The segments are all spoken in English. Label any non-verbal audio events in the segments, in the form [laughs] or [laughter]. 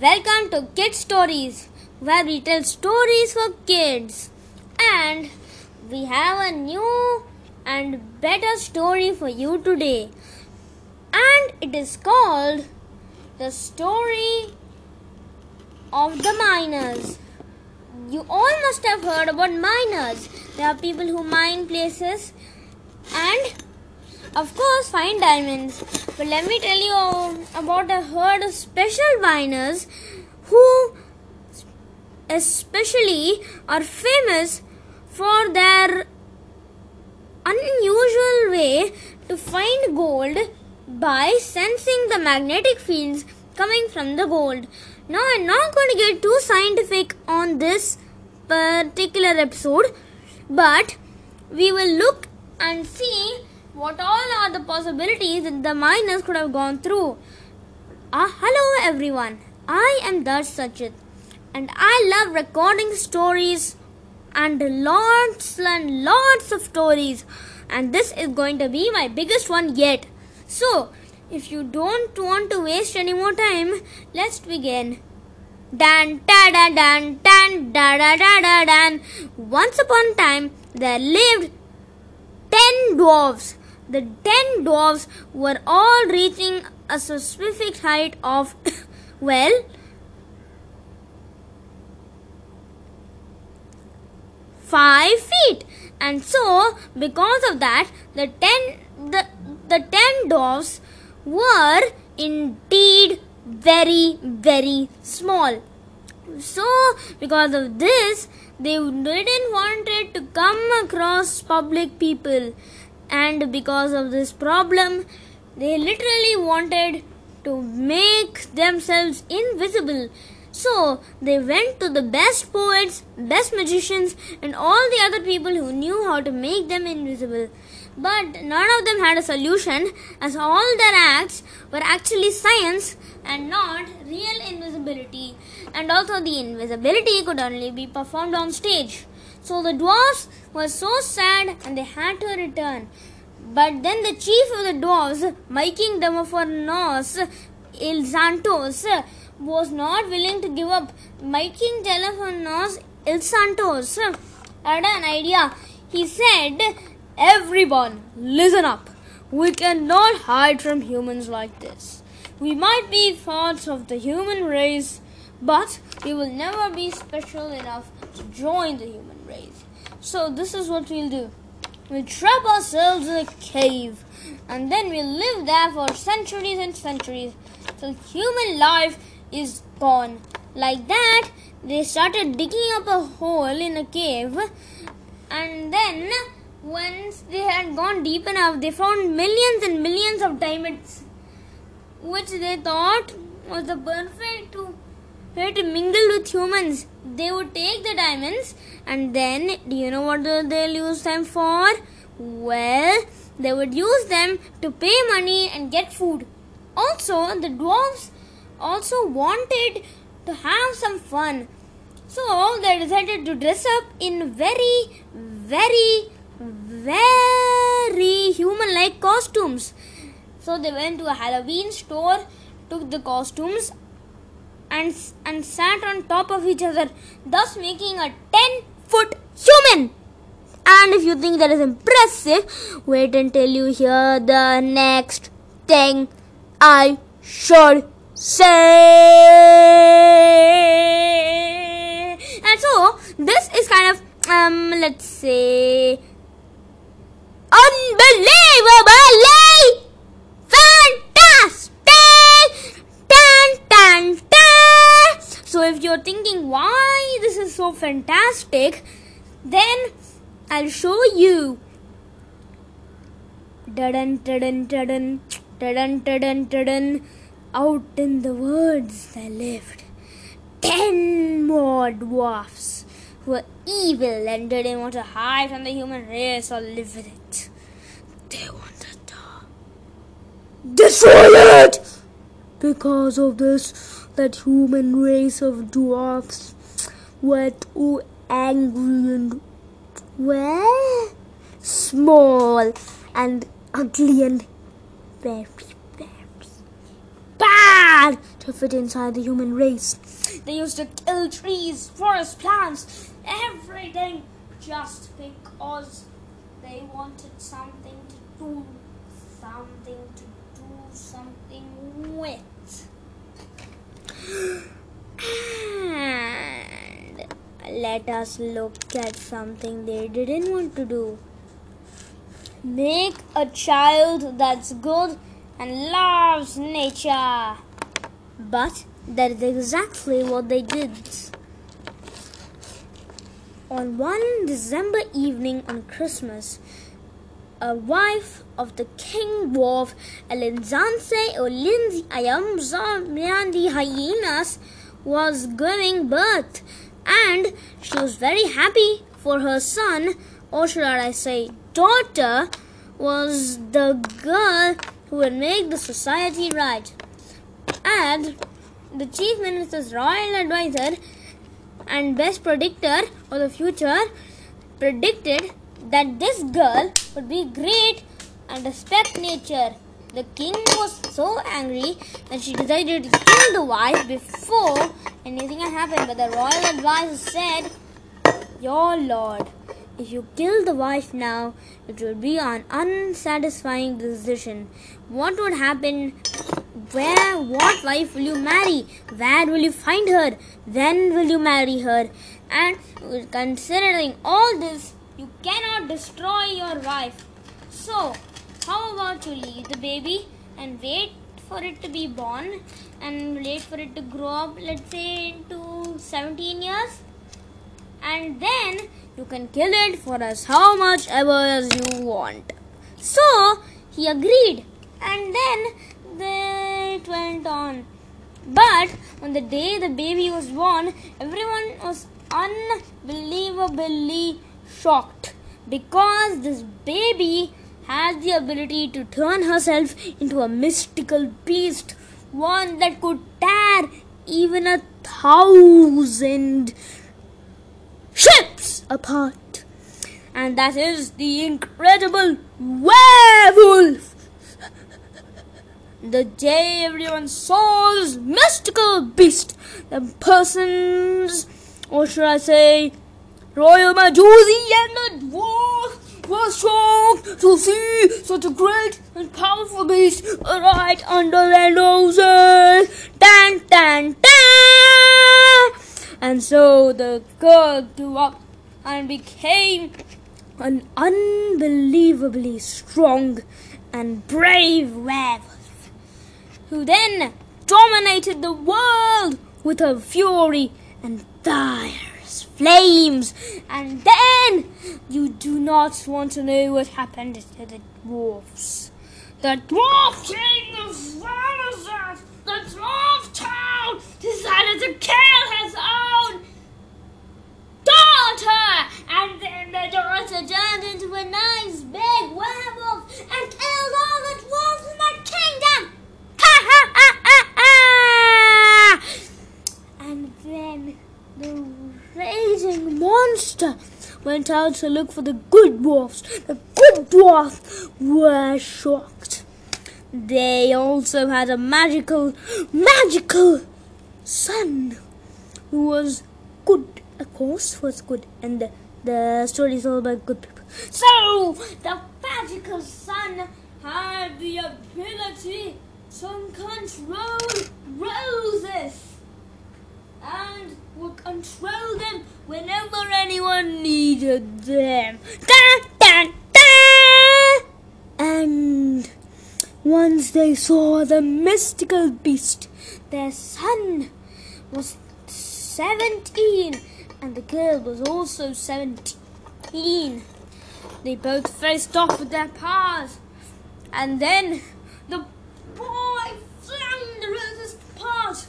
Welcome to Kid Stories, where we tell stories for kids. And we have a new and better story for you today. And it is called The Story of the Miners. You all must have heard about miners. There are people who mine places and of course find diamonds. But let me tell you um, about a herd of special miners who especially are famous for their unusual way to find gold by sensing the magnetic fields coming from the gold. Now, I'm not going to get too scientific on this particular episode, but we will look and see what all are the possibilities that the miners could have gone through. Uh, hello, everyone. I am Darsh Sachit, and I love recording stories and lots and lots of stories, and this is going to be my biggest one yet. So, if you don't want to waste any more time, let's begin. Dan da da dan dan da da da da dan. Once upon a time, there lived ten dwarfs. The ten dwarfs were all reaching a specific height of, [coughs] well, five feet. And so, because of that, the ten the the ten dwarfs were indeed very very small. So, because of this, they didn't want it to come across public people, and because of this problem, they literally wanted to make themselves invisible. So they went to the best poets, best magicians, and all the other people who knew how to make them invisible. But none of them had a solution, as all their acts were actually science and not real invisibility. And also, the invisibility could only be performed on stage. So the dwarfs were so sad and they had to return. But then the chief of the dwarfs, Miking Demophoros Il Santos, was not willing to give up. Miking Demophoros Il Santos had an idea. He said, Everyone, listen up. We cannot hide from humans like this. We might be parts of the human race, but we will never be special enough to join the human. So, this is what we'll do we'll trap ourselves in a cave, and then we'll live there for centuries and centuries till human life is gone. Like that, they started digging up a hole in a cave, and then once they had gone deep enough, they found millions and millions of diamonds, which they thought was the perfect way to mingle with humans. They would take the diamonds, and then do you know what they'll use them for? Well, they would use them to pay money and get food. Also, the dwarfs also wanted to have some fun. So they decided to dress up in very, very, very human like costumes. So they went to a Halloween store, took the costumes, and, and sat on top of each other, thus making a 10 foot human. And if you think that is impressive, wait until you hear the next thing I should say. And so, this is kind of, um, let's say, unbelievably fantastic. Tan, tan. So, if you're thinking why this is so fantastic, then I'll show you. Dun dun dun dun dun dun Out in the woods there lived ten more dwarfs who were evil and didn't want to hide from the human race or live with it. They wanted to destroy it. Because of this, that human race of dwarfs were too angry and were small and ugly and very, very bad to fit inside the human race. They used to kill trees, forests, plants, everything just because they wanted something to do, something to do something with. And let us look at something they didn't want to do. Make a child that's good and loves nature. But that is exactly what they did. On one December evening on Christmas, a wife of the king dwarf Elinzanse Olinzi Ayamzamyandi hyenas was giving birth and she was very happy for her son or should I say daughter was the girl who would make the society right. And the chief minister's royal advisor and best predictor of the future predicted that this girl would be great and respect nature. The king was so angry that she decided to kill the wife before anything had happened. But the royal advisor said, Your lord, if you kill the wife now, it will be an unsatisfying decision. What would happen where, what wife will you marry? Where will you find her? When will you marry her? And considering all this, you cannot destroy your wife. So, how about you leave the baby and wait for it to be born and wait for it to grow up, let's say, into 17 years? And then you can kill it for as how much ever as you want. So, he agreed. And then it went on. But on the day the baby was born, everyone was unbelievably shocked because this baby has the ability to turn herself into a mystical beast, one that could tear even a thousand ships apart. And that is the incredible werewolf the day everyone saw this mystical beast, the persons, or should I say, Royal Majusi and the dwarf were shocked to see such a great and powerful beast right under their noses. Dan, dan, dan! And so the girl grew up and became an unbelievably strong and brave werewolf who then dominated the world with her fury and fires, flames. And then you do not want to know what happened to the dwarfs. The dwarf king of Vanazat, the dwarf town, decided to kill his own daughter. And then the daughter turned into a nice big werewolf and killed all the dwarfs in that kingdom. Ha ha ha ha ha! And then the raging monster went out to look for the good dwarfs. The good dwarfs were shocked. They also had a magical, magical son who was good, of course, was good, and the, the story is all about good people. So, the magical son had the ability to control roses and would control them whenever anyone needed them. Da, da, da! And once they saw the mystical beast, their son was 17 and the girl was also 17. They both faced off with their powers and then the boy flung the roses apart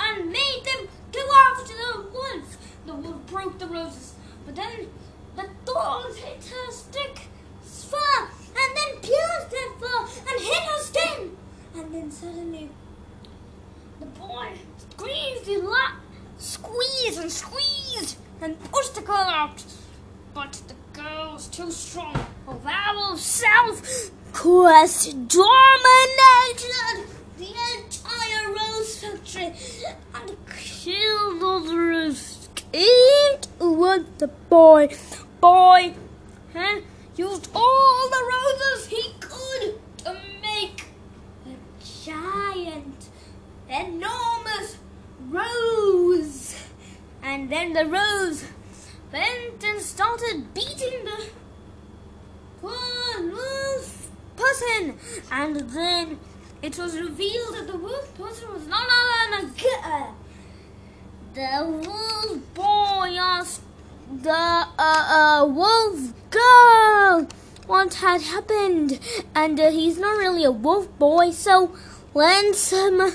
and made them go after the wolf. The wolf broke the roses, but then the thorns hit her stick fur and then pierced her fur and hit her skin. And then suddenly the boy squeezed his lap, squeezed and squeezed and pushed the girl out. But the girl was too strong of our self quest dominated the entire rose factory and killed all the roses. It was the boy. Boy huh, used all the roses he could to make a giant, enormous rose. And then the rose went and started beating the poor wolf person. And then it was revealed that the wolf person was none other than a girl. The wolf boy asked the uh, uh, wolf girl what had happened. And uh, he's not really a wolf boy, so um,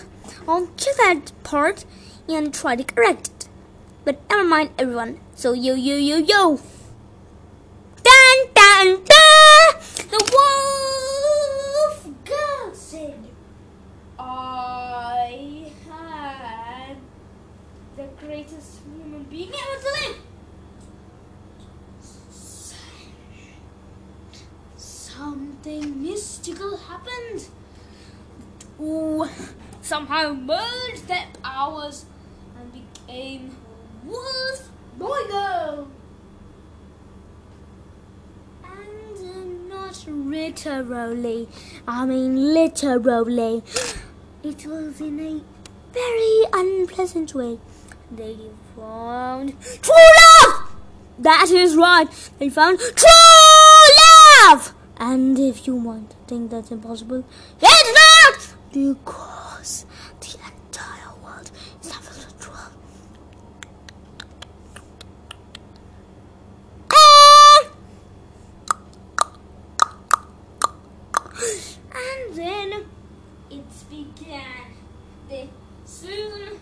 I'll check that part and try to correct it. But never mind, everyone. So yo yo yo yo. Dun dun dun! The wolf girl said, "I had the greatest human being ever to live." Something mystical happened. Ooh, somehow merged their powers and became Wolf Boy Girl. And uh, not literally, I mean literally. It was in a very unpleasant way. They found true love! That is right, they found true love! And if you want to think that's impossible, it's not! Because the entire world is filled with true. And then it began. They soon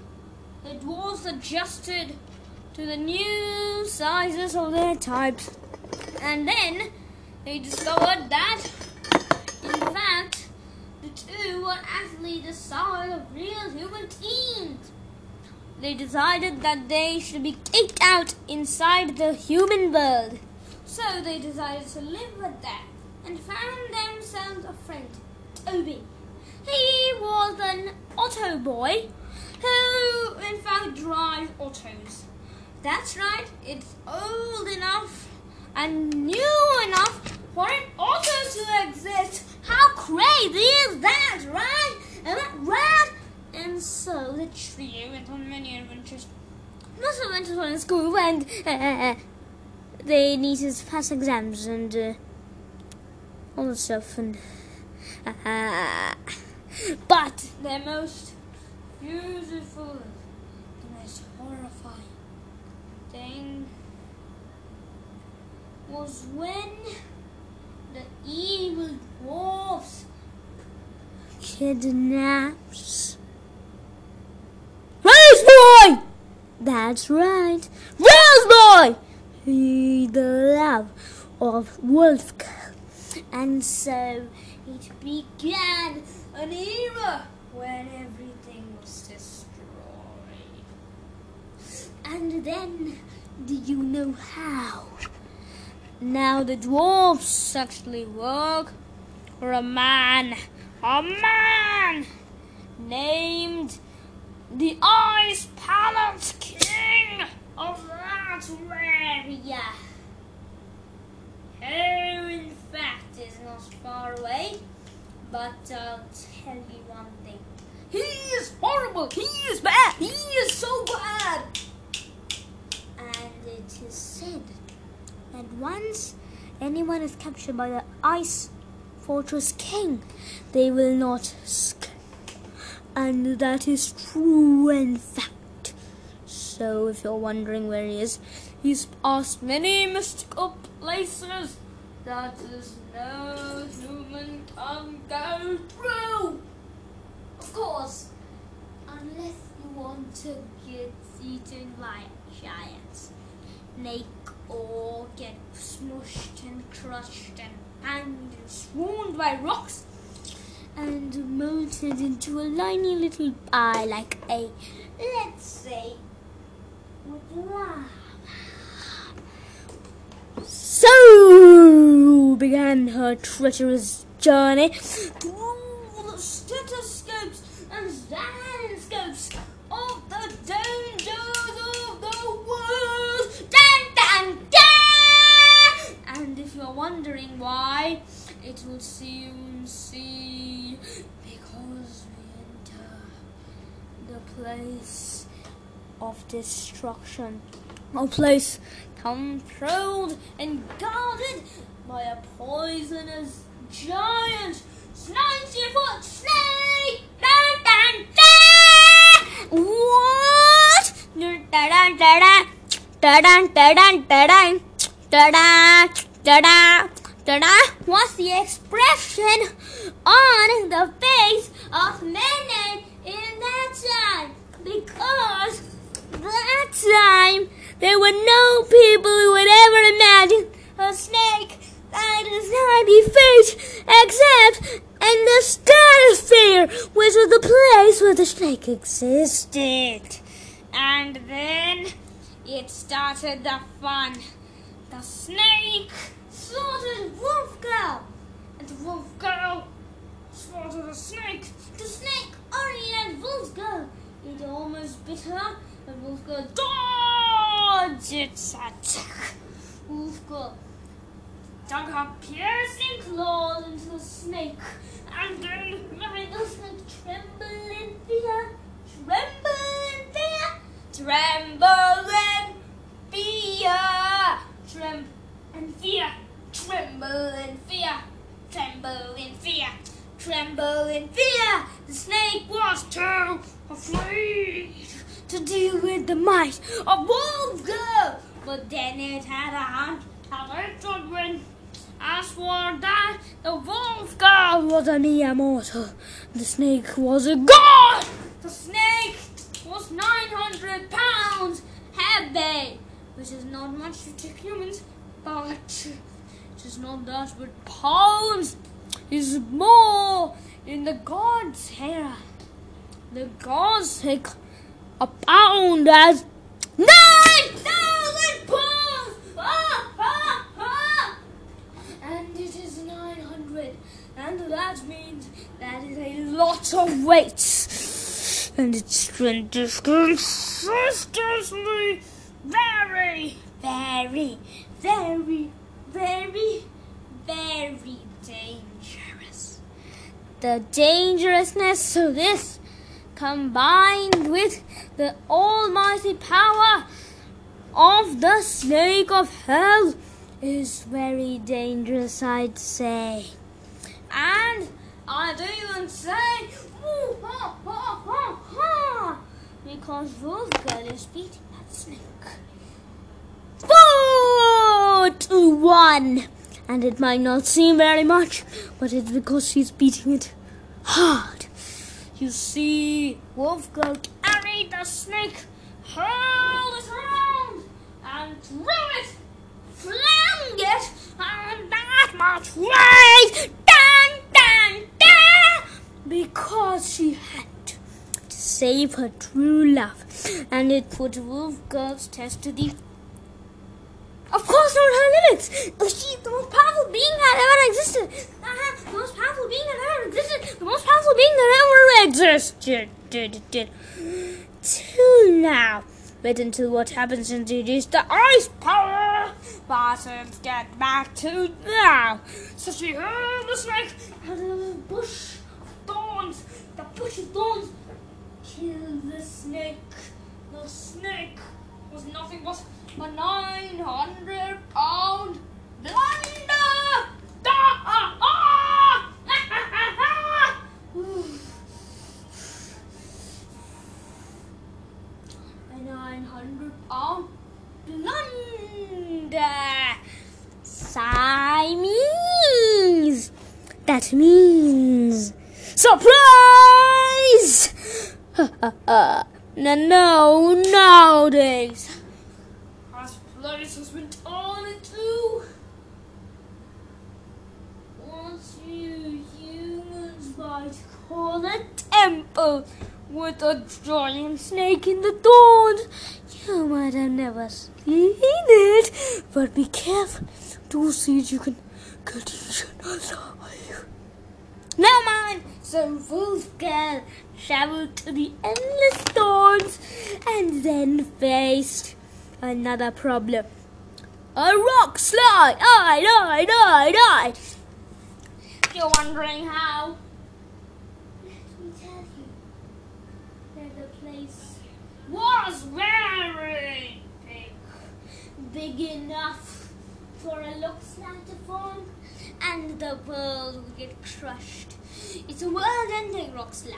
the dwarves adjusted to the new sizes of their types. And then they discovered that in fact the two the size of real human teens. They decided that they should be kicked out inside the human world. So they decided to live with them and found themselves a friend, Toby. He was an auto boy who, in fact, drives autos. That's right, it's old enough and new enough for an auto to exist. How crazy is that, right? Am I right? So the trio went on many adventures. Most adventures were in school and uh, they needed to pass exams and uh, all that stuff. And uh, but their most beautiful, the most horrifying thing was when the evil dwarfs kidnaps Rose Boy! That's right, Rose Boy! He the love of Wolf. And so it began an era when everything was destroyed. And then, do you know how? Now the dwarfs actually work for a man, a man named the Ice Palace King of that area. Who, in fact, is not far away, but I'll tell you one thing. He is horrible, he is bad, he is so bad. And it is said that once anyone is captured by the Ice Fortress King, they will not escape. And that is true in fact. So if you're wondering where he is, he's past many mystical places that is no human can go through. Of course, unless you want to get eaten by giants, giant snake or get smushed and crushed and and swooned by rocks and melted into a tiny little pie like a, let's say. So began her treacherous journey place of destruction, a place controlled and guarded by a poisonous giant, ninety foot snake. What? Da-da, da-da, da-da, da-da, da-da, da-da, da-da. Ta-da! What's the expression on the face of men that time? Because that time there were no people who would ever imagine a snake that not be fate except in the stratosphere, which was the place where the snake existed. And then it started the fun. The snake slaughtered Wolf Girl, and Wolf Girl slaughtered the snake. The snake only had Wolf Girl. It almost bit her, and Wolf Girl dodged its attack. Wolf Girl dug her piercing claws into the snake, and then made the snake tremble in fear, tremble in fear, tremble in fear, tremble in fear, tremble in fear, tremble in fear, tremble in fear. The snake was too afraid to deal with the might of Wolf but then it had a hunt of its children. As for that, the wolf was a mere mortal. The snake was a god! The snake was 900 pounds heavy, which is not much to humans, but it is not that, but pounds is more in the god's era. The gods take a pound as nine thousand pounds! Ah, ah, ah! And it is 900, and that means that is a lot of weight. And its strength is consistently very, very, very, very, very dangerous. The dangerousness of this combined with the almighty power of the snake of hell is very dangerous, I'd say. And I'd even say, "Ooh, ha, ha, ha, ha," because Wolfgirl is beating that snake. Four to one. And it might not seem very much, but it's because she's beating it hard. You see, Wolfgirl carried the snake, hurled it around, and threw it, flung it, and that much weight, dun, dun, dun, because she had to save her true love, and it put Wolfgirl's test to the of course, not her limits. She's the most powerful being that ever existed. The most powerful being that ever existed. The most powerful being that ever existed. Till now. Wait until what happens and introduce the ice power. Let's get back to now. So she heard the snake of the bush thorns. The bush thorns killed the snake. The snake was nothing but a 900 pound blunder! A [laughs] 900 pound blunder! Siamese! That means surprise! [laughs] no, no, nowadays place has been torn in two. What you humans might call a with a giant snake in the thorns. You might have never seen it, but be careful. Two seeds you can get condition alive. Never mind. So Wolfgang traveled to the endless thorns and then faced another problem. A rock slide! I, I, I, I! You're wondering how? Let me tell you that the place was very big. Big enough for a rock to form and the world would get crushed. It's a world-ending rock slide.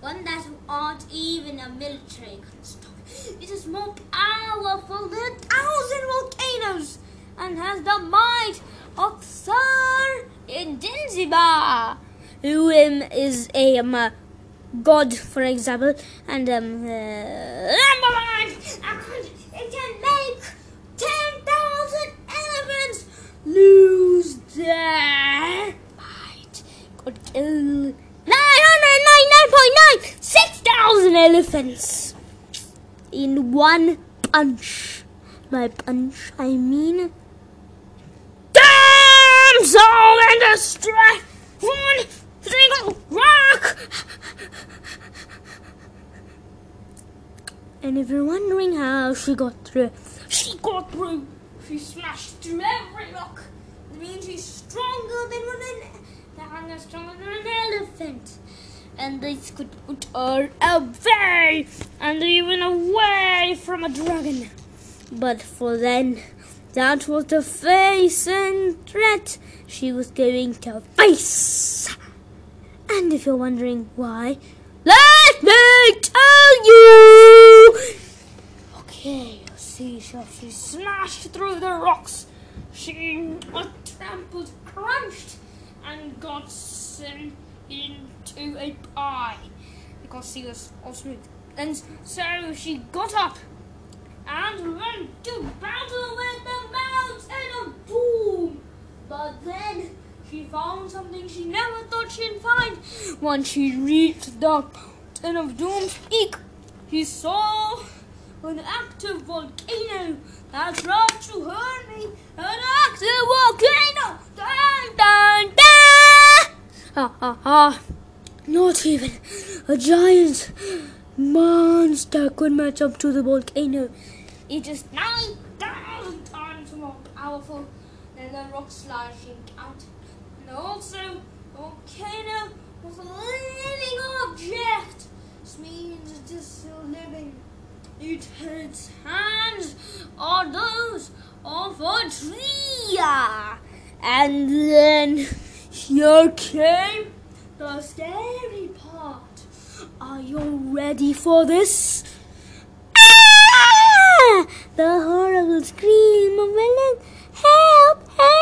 One that aren't even a military can stop. It is more powerful than a thousand volcanoes and has the might of Sir Indinziba, who is a god, for example, and um, uh, and it can make ten thousand elephants lose their might. Could kill 999.9 elephants in one punch. By punch, I mean damsel in distress. One single rock. And if you're wondering how she got through, she got through. She smashed through every rock. It means she's stronger than an, stronger than an elephant and this could put her away and even away from a dragon. But for then, that was the face and threat she was going to face. And if you're wondering why, let me tell you! Okay, you see, she smashed through the rocks. She was trampled, crunched, and got sent into a pie because she was all smooth. And so she got up and went to battle with the mountain of doom. But then she found something she never thought she'd find. Once she reached the mountain of doom's peak, she saw an active volcano that tried to hurt me. An active volcano! Dun, dun, dun! Ha ha ha! Not even a giant monster could match up to the volcano. It is 9,000 times more powerful than the rock she. And also, the volcano was a living object. This means it is still living. It its hands are those of a tree. And then here came the scary part. Are you ready for this? Ah! The horrible scream of villain. Help! Help!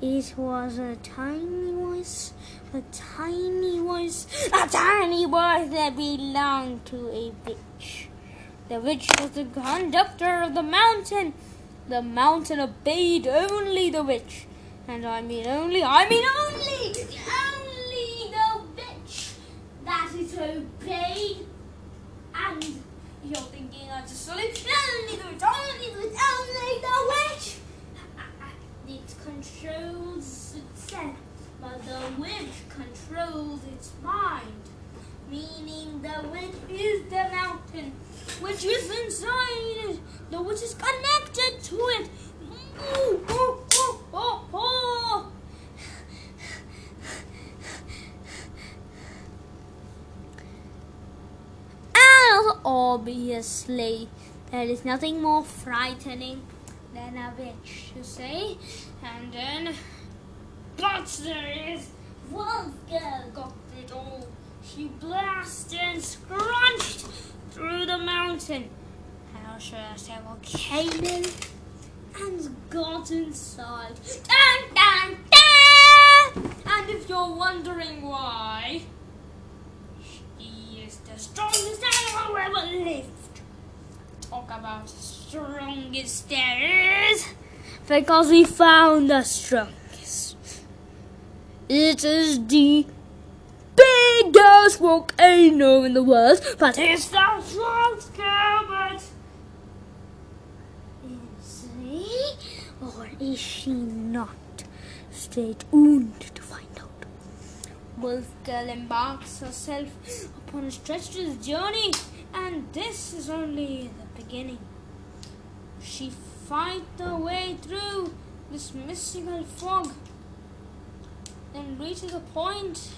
It was a tiny voice, a tiny voice, a tiny voice that belonged to a witch. The witch was the conductor of the mountain. The mountain obeyed only the witch. And I mean only, I mean only, only the bitch that is obeyed. And you're thinking I'm just silly. Only the witch, only the witch, only the witch. It controls itself, but the witch controls its mind. Meaning the witch is the mountain, which is inside it. The witch is connected to it. Ooh, ooh, ooh, oh, oh. And obviously, there is nothing more frightening than a witch, you see. And then, but there is girl got it all. She blasted and scrunched through the mountain. How should I say in and got inside. Dun, dun, dun! And if you're wondering why, she is the strongest animal ever lived. Talk about strongest there is. Because we found the strongest. It is the biggest volcano in the world, but it's the strongest, but is he or is she not Stay tuned to find out. Wolf Girl embarks herself upon a treacherous journey, and this is only the beginning. She fights her way through this mystical fog, and reaches a point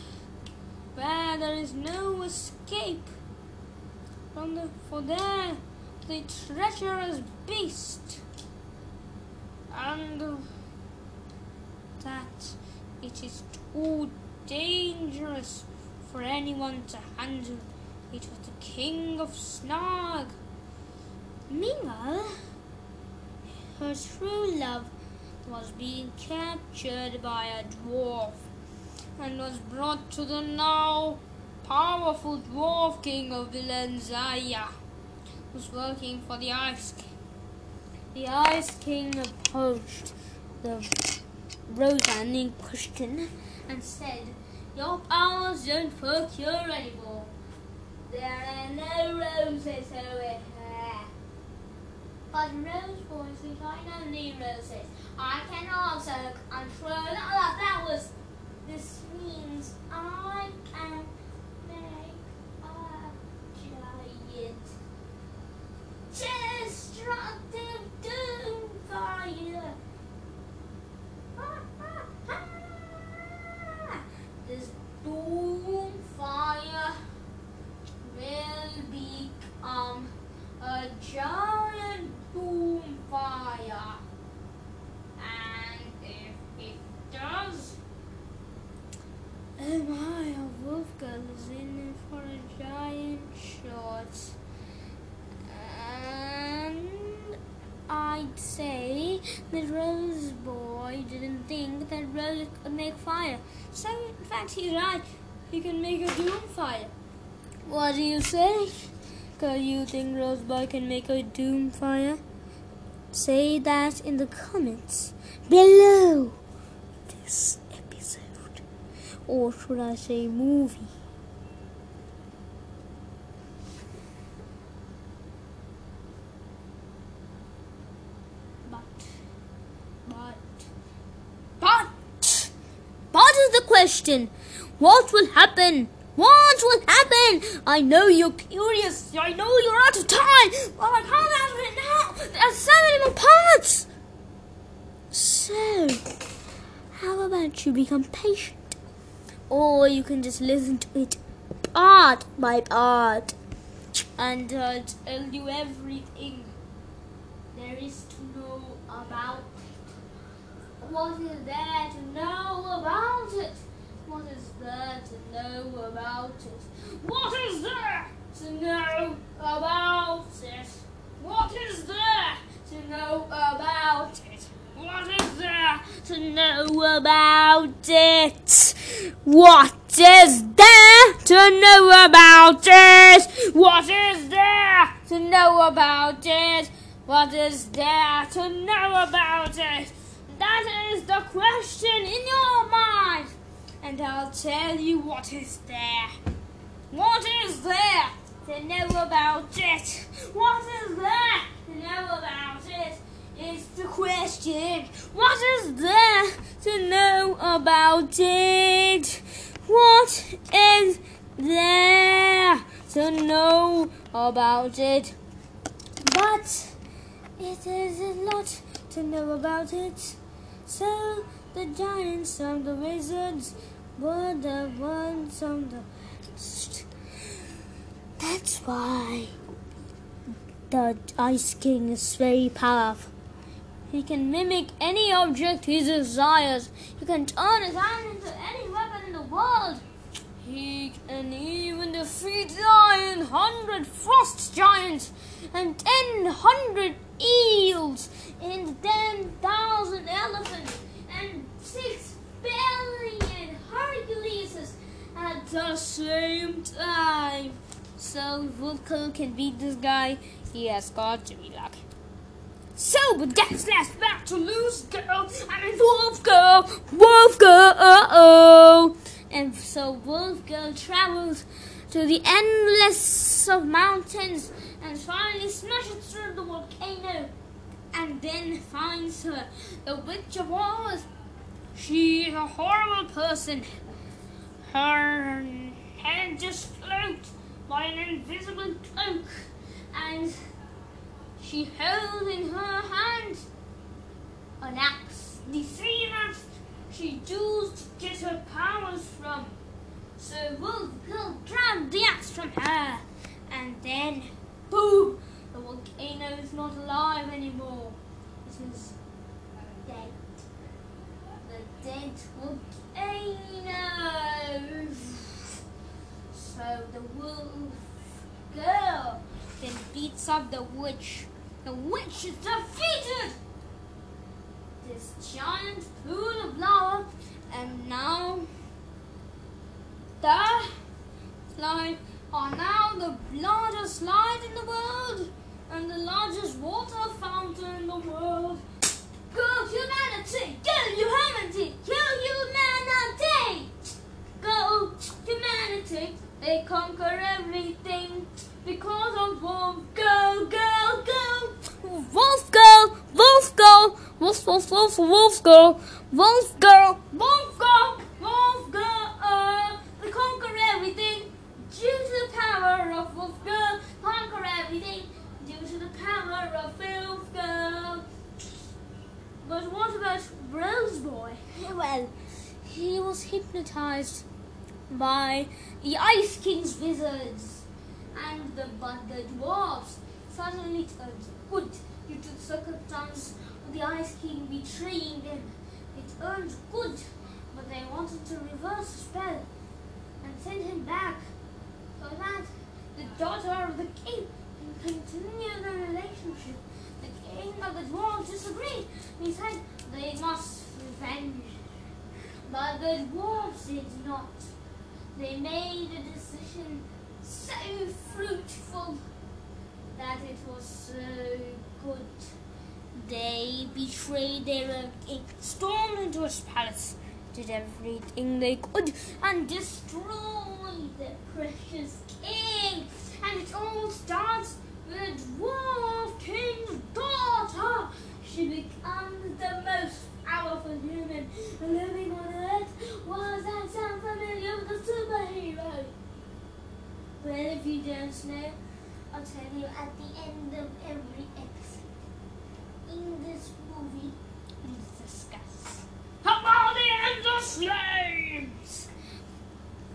where there is no escape from the for there the treacherous beast and that it is too dangerous for anyone to handle. It was the king of Snarg. Meanwhile, her true love was being captured by a dwarf and was brought to the now powerful dwarf king of Vilenzaya, who's working for the Ice King. The Ice King approached the Roseanne in question and said, Your powers don't work here anymore. There are no roses here. But Rose Boys, we find only roses. I can also control all of flowers. This means I can make a giant destructive doom fire. This doom fire will become a giant doom fire. And if it does, am I a wolf girl is in for a giant shot? And I'd say that Rose Boy didn't think that Rose could make fire. So, in fact, he's right. He can make a doom fire. What do you say? Do you think Rosebud can make a Doomfire? Say that in the comments below this episode. Or should I say movie? But, but, but, but is the question. What will happen? What will happen? I know you're curious. I know you're out of time. But I can't answer it now. There are so many more parts. So, how about you become patient? Or you can just listen to it part by part. And uh, tell you everything there is to know about. What is there to know about it? What is there to know about it? What is there to know about it? What is there to know about it? What is there to know about it? What is there to know about it? What is there to know about it? What is there to know about it? That is the question in your mind. And I'll tell you what is there. What is there to know about it? What is there to know about it? Is the question. What is there to know about it? What is there to know about it? But it is a lot to know about it. So the giants and the wizards were the ones on the. That's why the Ice King is very powerful. He can mimic any object he desires. He can turn his hand into any weapon in the world. He can even defeat nine hundred frost giants and ten hundred eels and ten thousand elephants and six billion Herculeses at the same time. So Vulcan can beat this guy. He has got to be lucky. So, but that's last back to lose, Girl. I mean Wolf Girl, Wolf Girl. Oh, and so Wolf Girl travels to the endless of mountains and finally smashes through the volcano and then finds her, the Witch of Oz. She's a horrible person. Her head just float by an invisible cloak, and she held in her hand an axe. The same axe she used to get her powers from. So Wolf Girl grabbed the axe from her, and then, boom! The volcano is not alive anymore. It is The dead volcano. So the wolf girl then beats up the witch. The witch is defeated. This giant pool of lava, and now the slide are now the largest slide in the world and the largest water fountain in the world. Go humanity! Kill humanity! Humanity! They conquer everything because of Wolf Go, go, go! Wolf Go! Wolf Go! Wolf, wolf, wolf, wolf Go! Wolf Go! Wolf Go! Wolf Go! Uh, they conquer everything due to the power of Wolf Go. Conquer everything due to the power of Wolf Go. But what about Rose Boy? Well, he was hypnotized by the Ice King's wizards, and the but the dwarfs suddenly turned good due to the circumstance of the Ice King betraying them. They turned good, but they wanted to reverse the spell and send him back so that the daughter of the king can continue the relationship. The king of the dwarves disagreed. He said they must revenge. But the dwarves did not. They made a decision so fruitful that it was so good. They betrayed their king, stormed into his palace, did everything they could, and destroyed their precious king. And it all starts with Dwarf King's daughter. She becomes the most powerful human living on earth. Was that a superhero? Well, if you don't know, I'll tell you at the end of every episode. In this movie, we discuss about the Ender Slaves.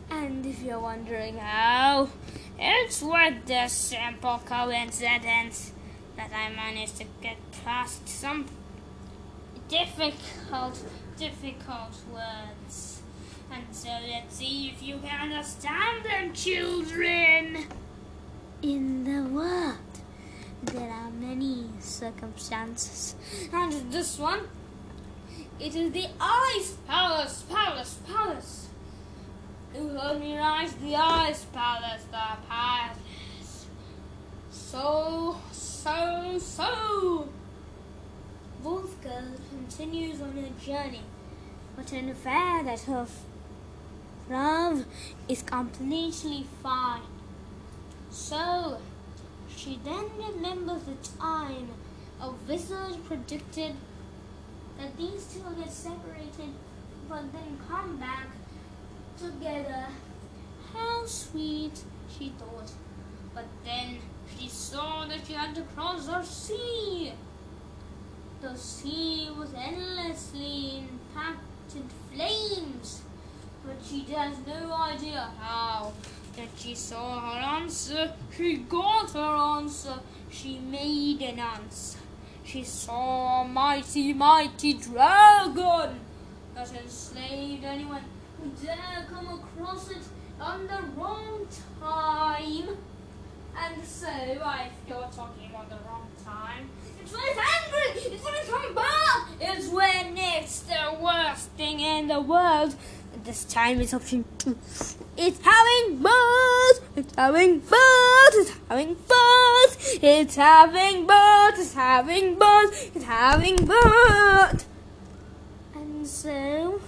And if you're wondering how, it's with this simple coincidence that I managed to get past some difficult, difficult words. And so let's see if you can understand them, children. In the world, there are many circumstances. And this one, it is the Ice Palace, Palace, Palace. Heard me right, the Ice Palace, the Palace. So, so, so. Wolf Girl continues on her journey, but an affair that her love is completely fine. So, she then remembers the time a wizard predicted that these two will get separated but then come back together. How sweet, she thought. But then she saw that she had to cross the sea. The sea was endlessly impacted flames, but she has no idea how. Then she saw her answer, she got her answer, she made an answer. She saw a mighty, mighty dragon that enslaved anyone who dare come across it on the wrong time. And so, if you're talking about the wrong time, it's when it's angry, it's when it's coming it's when it's the worst thing in the world. This time it's option two. It's having birds, it's having birds, it's having birds, it's having birds, it's having birds, it's having birds. And so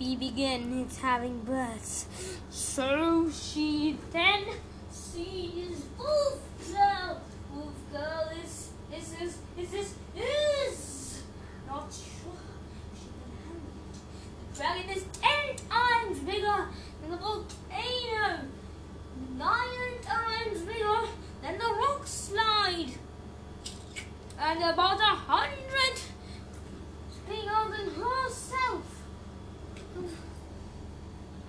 we begin it's having birds. So she then sees Wolf Girl. Wolf Girl is is this. is is is is not sure dragon is ten times bigger than the volcano, nine times bigger than the rock slide, and about a hundred bigger than herself.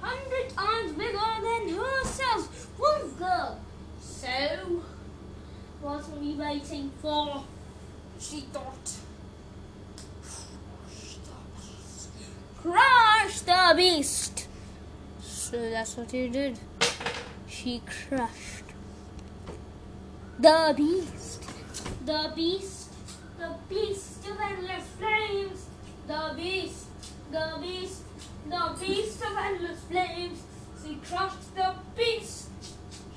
Hundred times bigger than herself. Wolf girl. So, what are we waiting for? She thought. The beast. So that's what he did. She crushed the beast. The beast. The beast of endless flames. The beast. The beast. The beast of endless flames. She crushed the beast.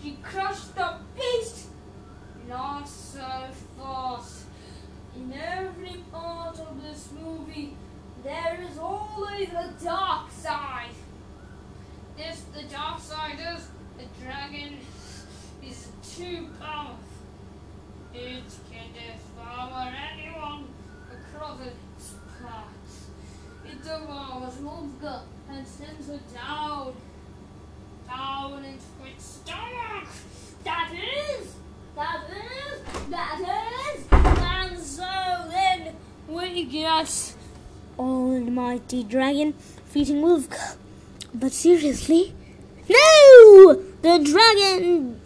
She crushed the beast. Not so fast. In every part of this movie, there is always a dark side. If the dark side is the dragon is too powerful. It can devour anyone across its path. It devours Wolfga and sends her down, down into its stomach. That is, that is, that is, and so then we get Almighty Dragon defeating wolf. But seriously, no! The dragon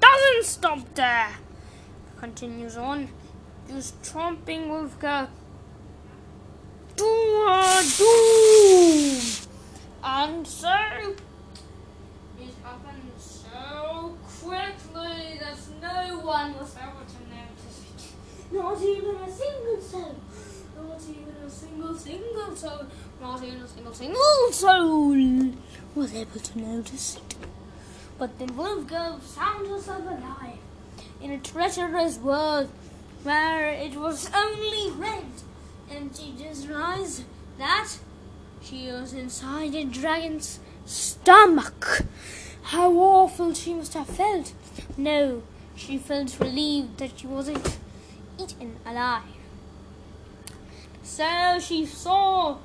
doesn't stop there. Continues on, just tromping Wolfga to her doom. And so it happened so quickly that no one was. Not even a single soul. Not even a single, single soul. Not even a single, single soul was able to notice it. But the then Wolfgirl found herself alive in a treacherous world where it was only red. And she just realized that she was inside a dragon's stomach. How awful she must have felt. No, she felt relieved that she wasn't eaten alive. So she saw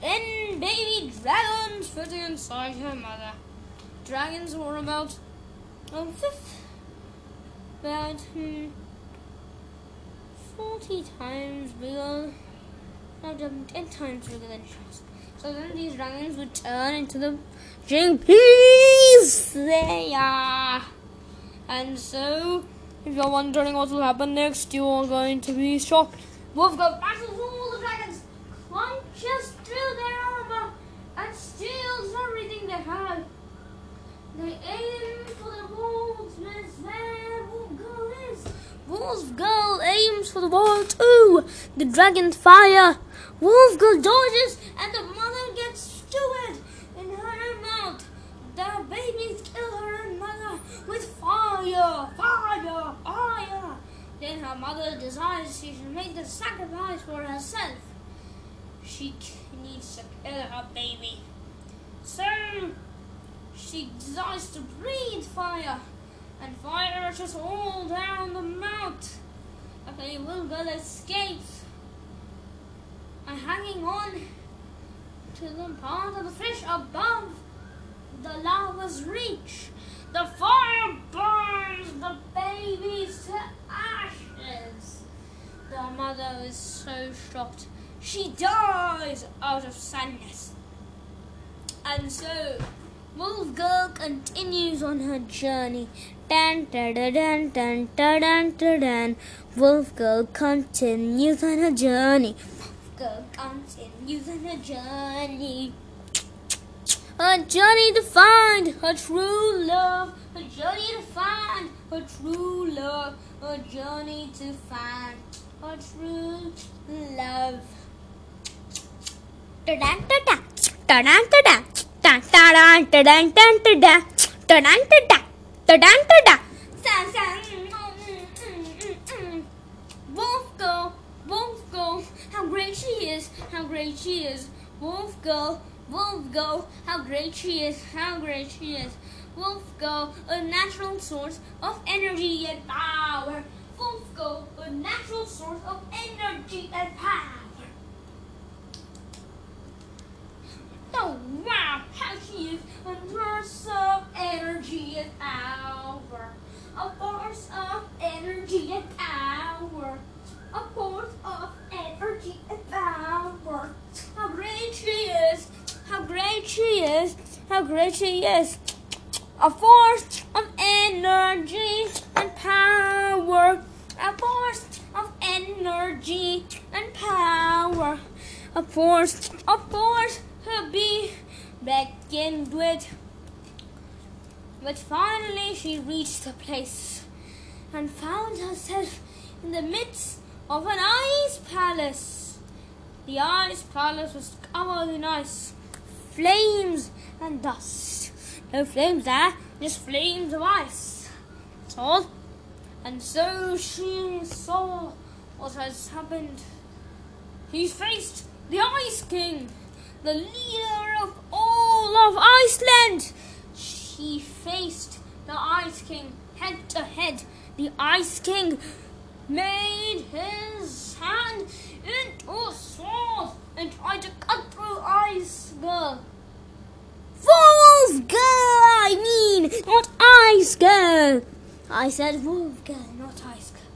ten baby dragons fitting inside her mother. Dragons were about a fifth, about hmm, forty times bigger, not um, ten times bigger than she was. So then these dragons would turn into the Jinkies. They are. And so, if you're wondering what will happen next, you are going to be shocked. Wolfgang battles all the dragons, punches through their armor, and steals everything they have. They aim for the wolves, miss where Wolfgirl is. Wolfgirl aims for the wall too. The dragon fire. Wolfgirl dodges, and the mother gets stewed in her own mouth. The babies kill her own mother with fire, fire, fire. Then her mother decides she should make the sacrifice for herself. She needs to kill her baby. So she decides to breathe fire, and fire rushes all down the mount. Okay, Wolfgirl escapes and hanging on to the part of the fish above the lava's reach. The fire burns the babies to ashes. The mother is so shocked. She dies out of sadness. And so, wolf girl continues on her journey. Dan da da dan dan da dan da dan. Wolfgirl continues on her journey. Wolf girl continues on her journey. Her journey to find her true love. a journey to find her true love. a journey to find her true love. Ta-da-da-da. Ta-da-da. Ta-da-da-da. Ta-da-da-da. Ta-da-da-da. Sa- sa- mm, mm, mm, mm. Wolf girl, wolf girl, how great she is, how great she is. Wolf girl, wolf girl, how great she is, how great she is. Wolf Girl, a natural source of energy and power. Wolf Girl, a natural source of energy and power. Oh wow, how she is a source of energy and power. A force of energy and power. A force of energy and power. How great she is. How great she is. How great she is. A force of energy and power. A force of energy and power. A force, a force to be reckoned with. But finally she reached the place and found herself in the midst of an ice palace. The ice palace was covered in ice, flames and dust. No flames there, just flames of ice. That's all. And so she saw what has happened. He faced the Ice King, the leader of all of Iceland. She faced the Ice King head to head. The Ice King made his hand into a sword and tried to cut through Ice Girl. Wolf Girl, I mean, not Ice Girl. I said Wolf Girl, not Ice Girl.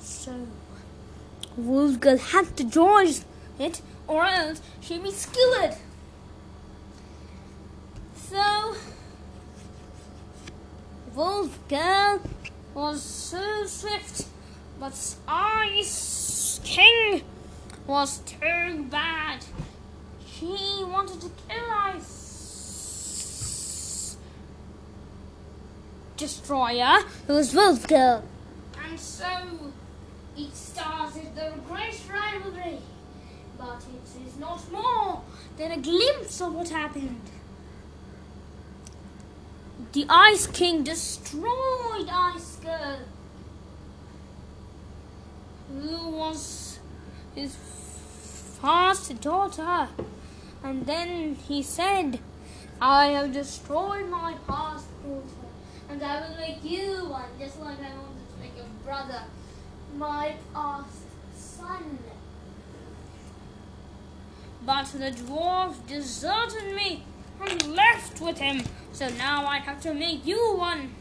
So, Wolf Girl had to join it, or else she'd be skilled. So, Wolf Girl was so swift, but Ice King was too bad. She wanted to kill Ice Destroyer, who was Wolf Girl. And so it started the great rivalry. But it is not more than a glimpse of what happened. The Ice King destroyed Ice Girl, who was his first daughter. And then he said, I have destroyed my past daughter, and I will make you one, just like I wanted to make your brother, my past son. But the dwarf deserted me and left with him, so now I have to make you one.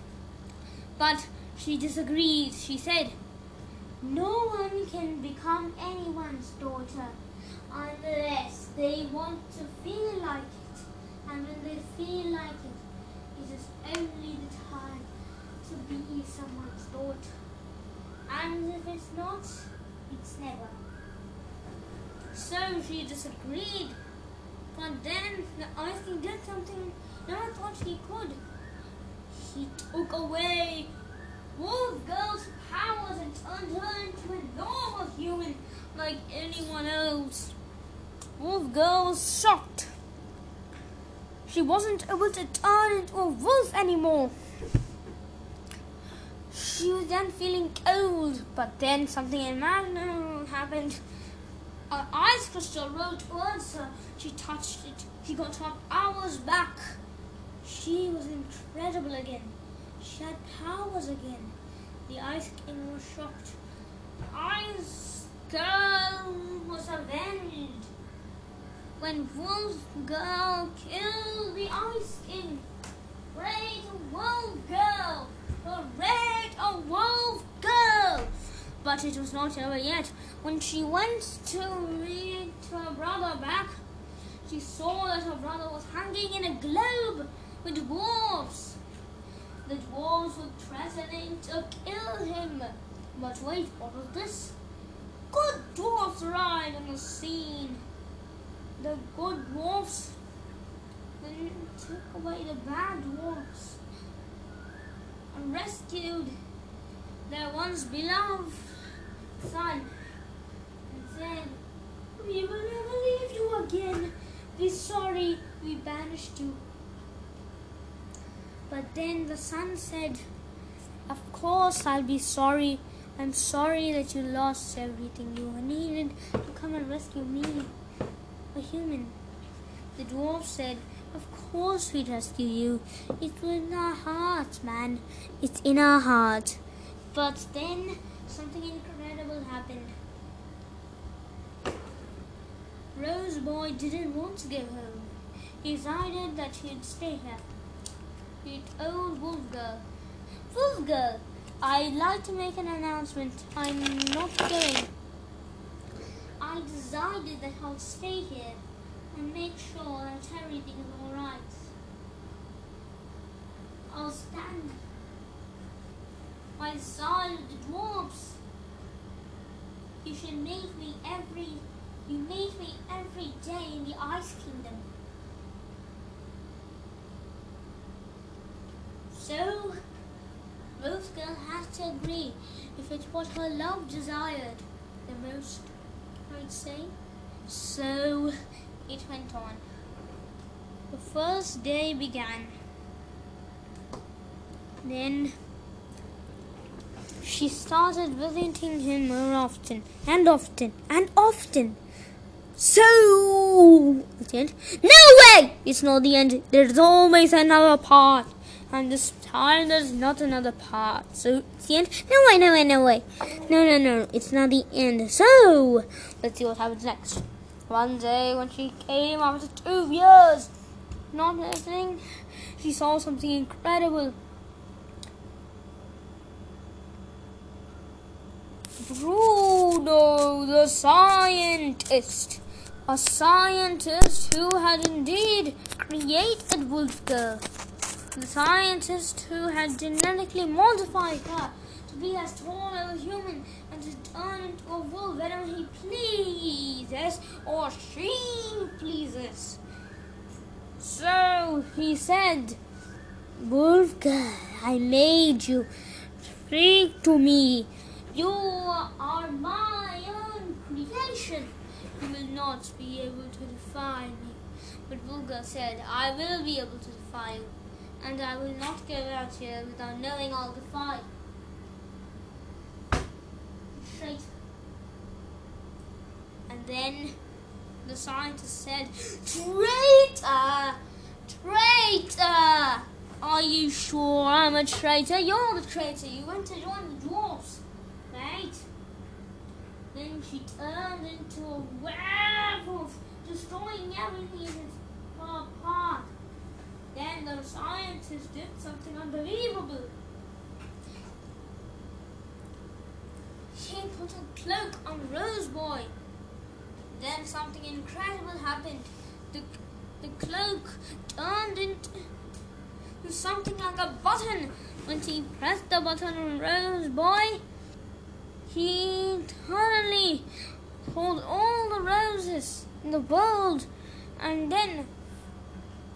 But she disagreed. She said, No one can become anyone's daughter unless they want to feel like it. And when they feel like it, it is only the time to be someone's daughter. And if it's not, it's never. So she disagreed. But then the Ice King did something no one thought he could. He took away Wolf Girl's powers and turned her into a normal human like anyone else. Wolf Girl was shocked. She wasn't able to turn into a wolf anymore. She was then feeling cold, but then something imaginary happened. An ice crystal rolled towards her. She touched it. She got her powers back. She was incredible again. She had powers again. The Ice King was shocked. The ice Girl was avenged. When Wolf Girl killed the Ice King. Great Wolf Girl! Great a Wolf Girl! But it was not over yet. When she went to meet her brother back, she saw that her brother was hanging in a globe with dwarves. The dwarves were threatening to kill him. But wait, what was this? Good dwarfs arrived on the scene. The good dwarfs then took away the bad dwarfs and rescued their once beloved son and said, We will never leave you again. Be sorry we banished you. But then the son said, Of course I'll be sorry. I'm sorry that you lost everything you needed to come and rescue me, a human. The dwarf said, Of course we'd rescue you. It's in our hearts, man. It's in our heart. But then something incredible happened. Rose Boy didn't want to go home. He decided that he'd stay here. Wolf Girl, Wolf Girl, I'd like to make an announcement. I'm not going. I decided that I'll stay here and make sure that everything is alright. I'll stand by the side of the dwarves. You should meet me every you meet me every day in the Ice Kingdom. So Rose Girl has to agree if it's what her love desired the most, I'd say. So it went on. The first day began. Then she started visiting him more often and often and often. So, no way! It's not the end. There's always another part and this time there's not another part. So it's the end. No way, no way, no way. No, no, no. It's not the end. So let's see what happens next. One day when she came after two years, not listening, she saw something incredible. Bruno the scientist. A scientist who had indeed created Wolf Girl the scientist who had genetically modified her to be as tall as a human and to turn into a wolf whenever he pleases or she pleases. So he said, Wolf girl, I made you. Speak to me. You are my own creation. You will not be able to defy me. But Vulgar said, I will be able to defy you and I will not go out here without knowing all the fight. Straight. And then the scientist said, Traitor! Traitor! Are you sure I'm a traitor? You're the traitor. You went to join the dwarfs, right? Then she turned into a werewolf, destroying everything in its path. Then the scientists did something unbelievable. She put a cloak on Rose Boy. Then something incredible happened. The, the cloak turned into something like a button. When she pressed the button on Rose Boy, he suddenly pulled all the roses in the world and then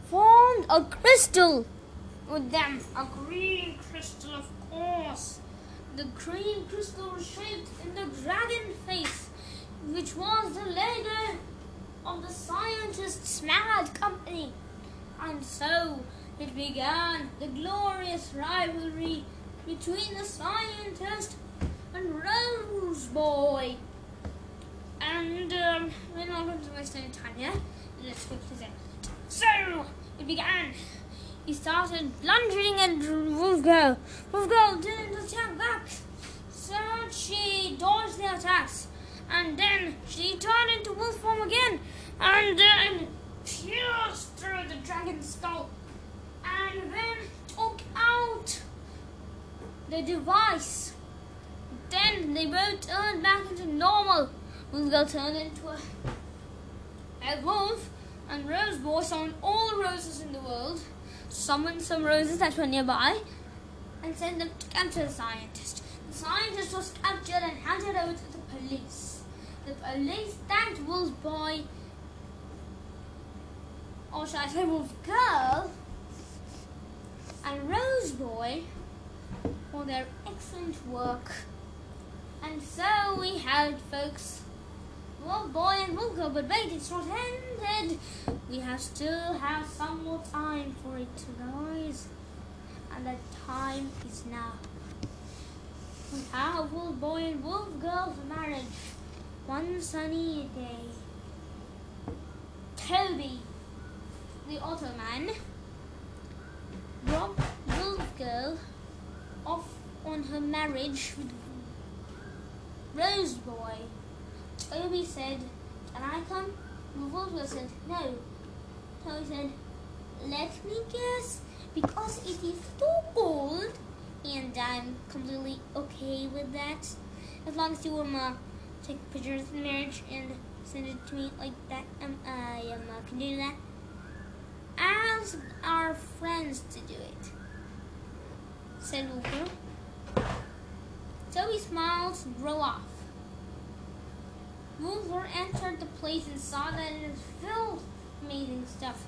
formed a crystal with them. A green crystal, of course. The green crystal was shaped in the dragon face, which was the leader of the scientists' mad company. And so it began the glorious rivalry between the scientist and Rose Boy. And um, we're not going to waste any time here. Let's go to the so it began. He started plunging at Wolfgirl. Wolfgirl didn't attack back. So she dodged the attacks. And then she turned into wolf form again. And then pierced through the dragon's skull. And then took out the device. Then they both turned back into normal. Wolfgirl turned into a, a wolf and Rose Boy summoned all the roses in the world, summoned some roses that were nearby, and sent them to capture the scientist. The scientist was captured and handed over to the police. The police thanked Wolf Boy, or should I say Wolf Girl, and Rose Boy for their excellent work. And so we had, folks. Wolf Boy and Girl, but wait, it's not ended. We have still have some more time for it, guys. And that time is now. We have Wolf Boy and Wolf Girl's marriage. One sunny day. Toby the Ottoman, dropped Wolf Girl off on her marriage with Rose Boy. Toby said, Can I come? Girl said, No. Toby said, Let me guess, because it is too cold, and I'm completely okay with that. As long as you um, uh, take pictures of the marriage and send it to me like that, um, I um, uh, can do that. Ask our friends to do it, said Wolfer. Toby smiled and drove off. Wolfer entered the place and saw that it was filled with amazing stuff.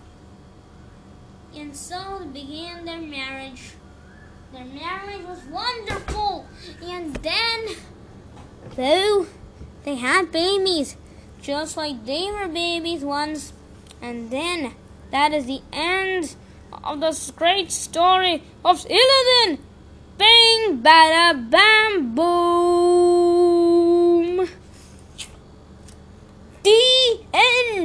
And so they began their marriage. Their marriage was wonderful. And then, though they had babies, just like they were babies once. And then, that is the end of this great story of Aladdin. Bang, bada, bam, boom. the end.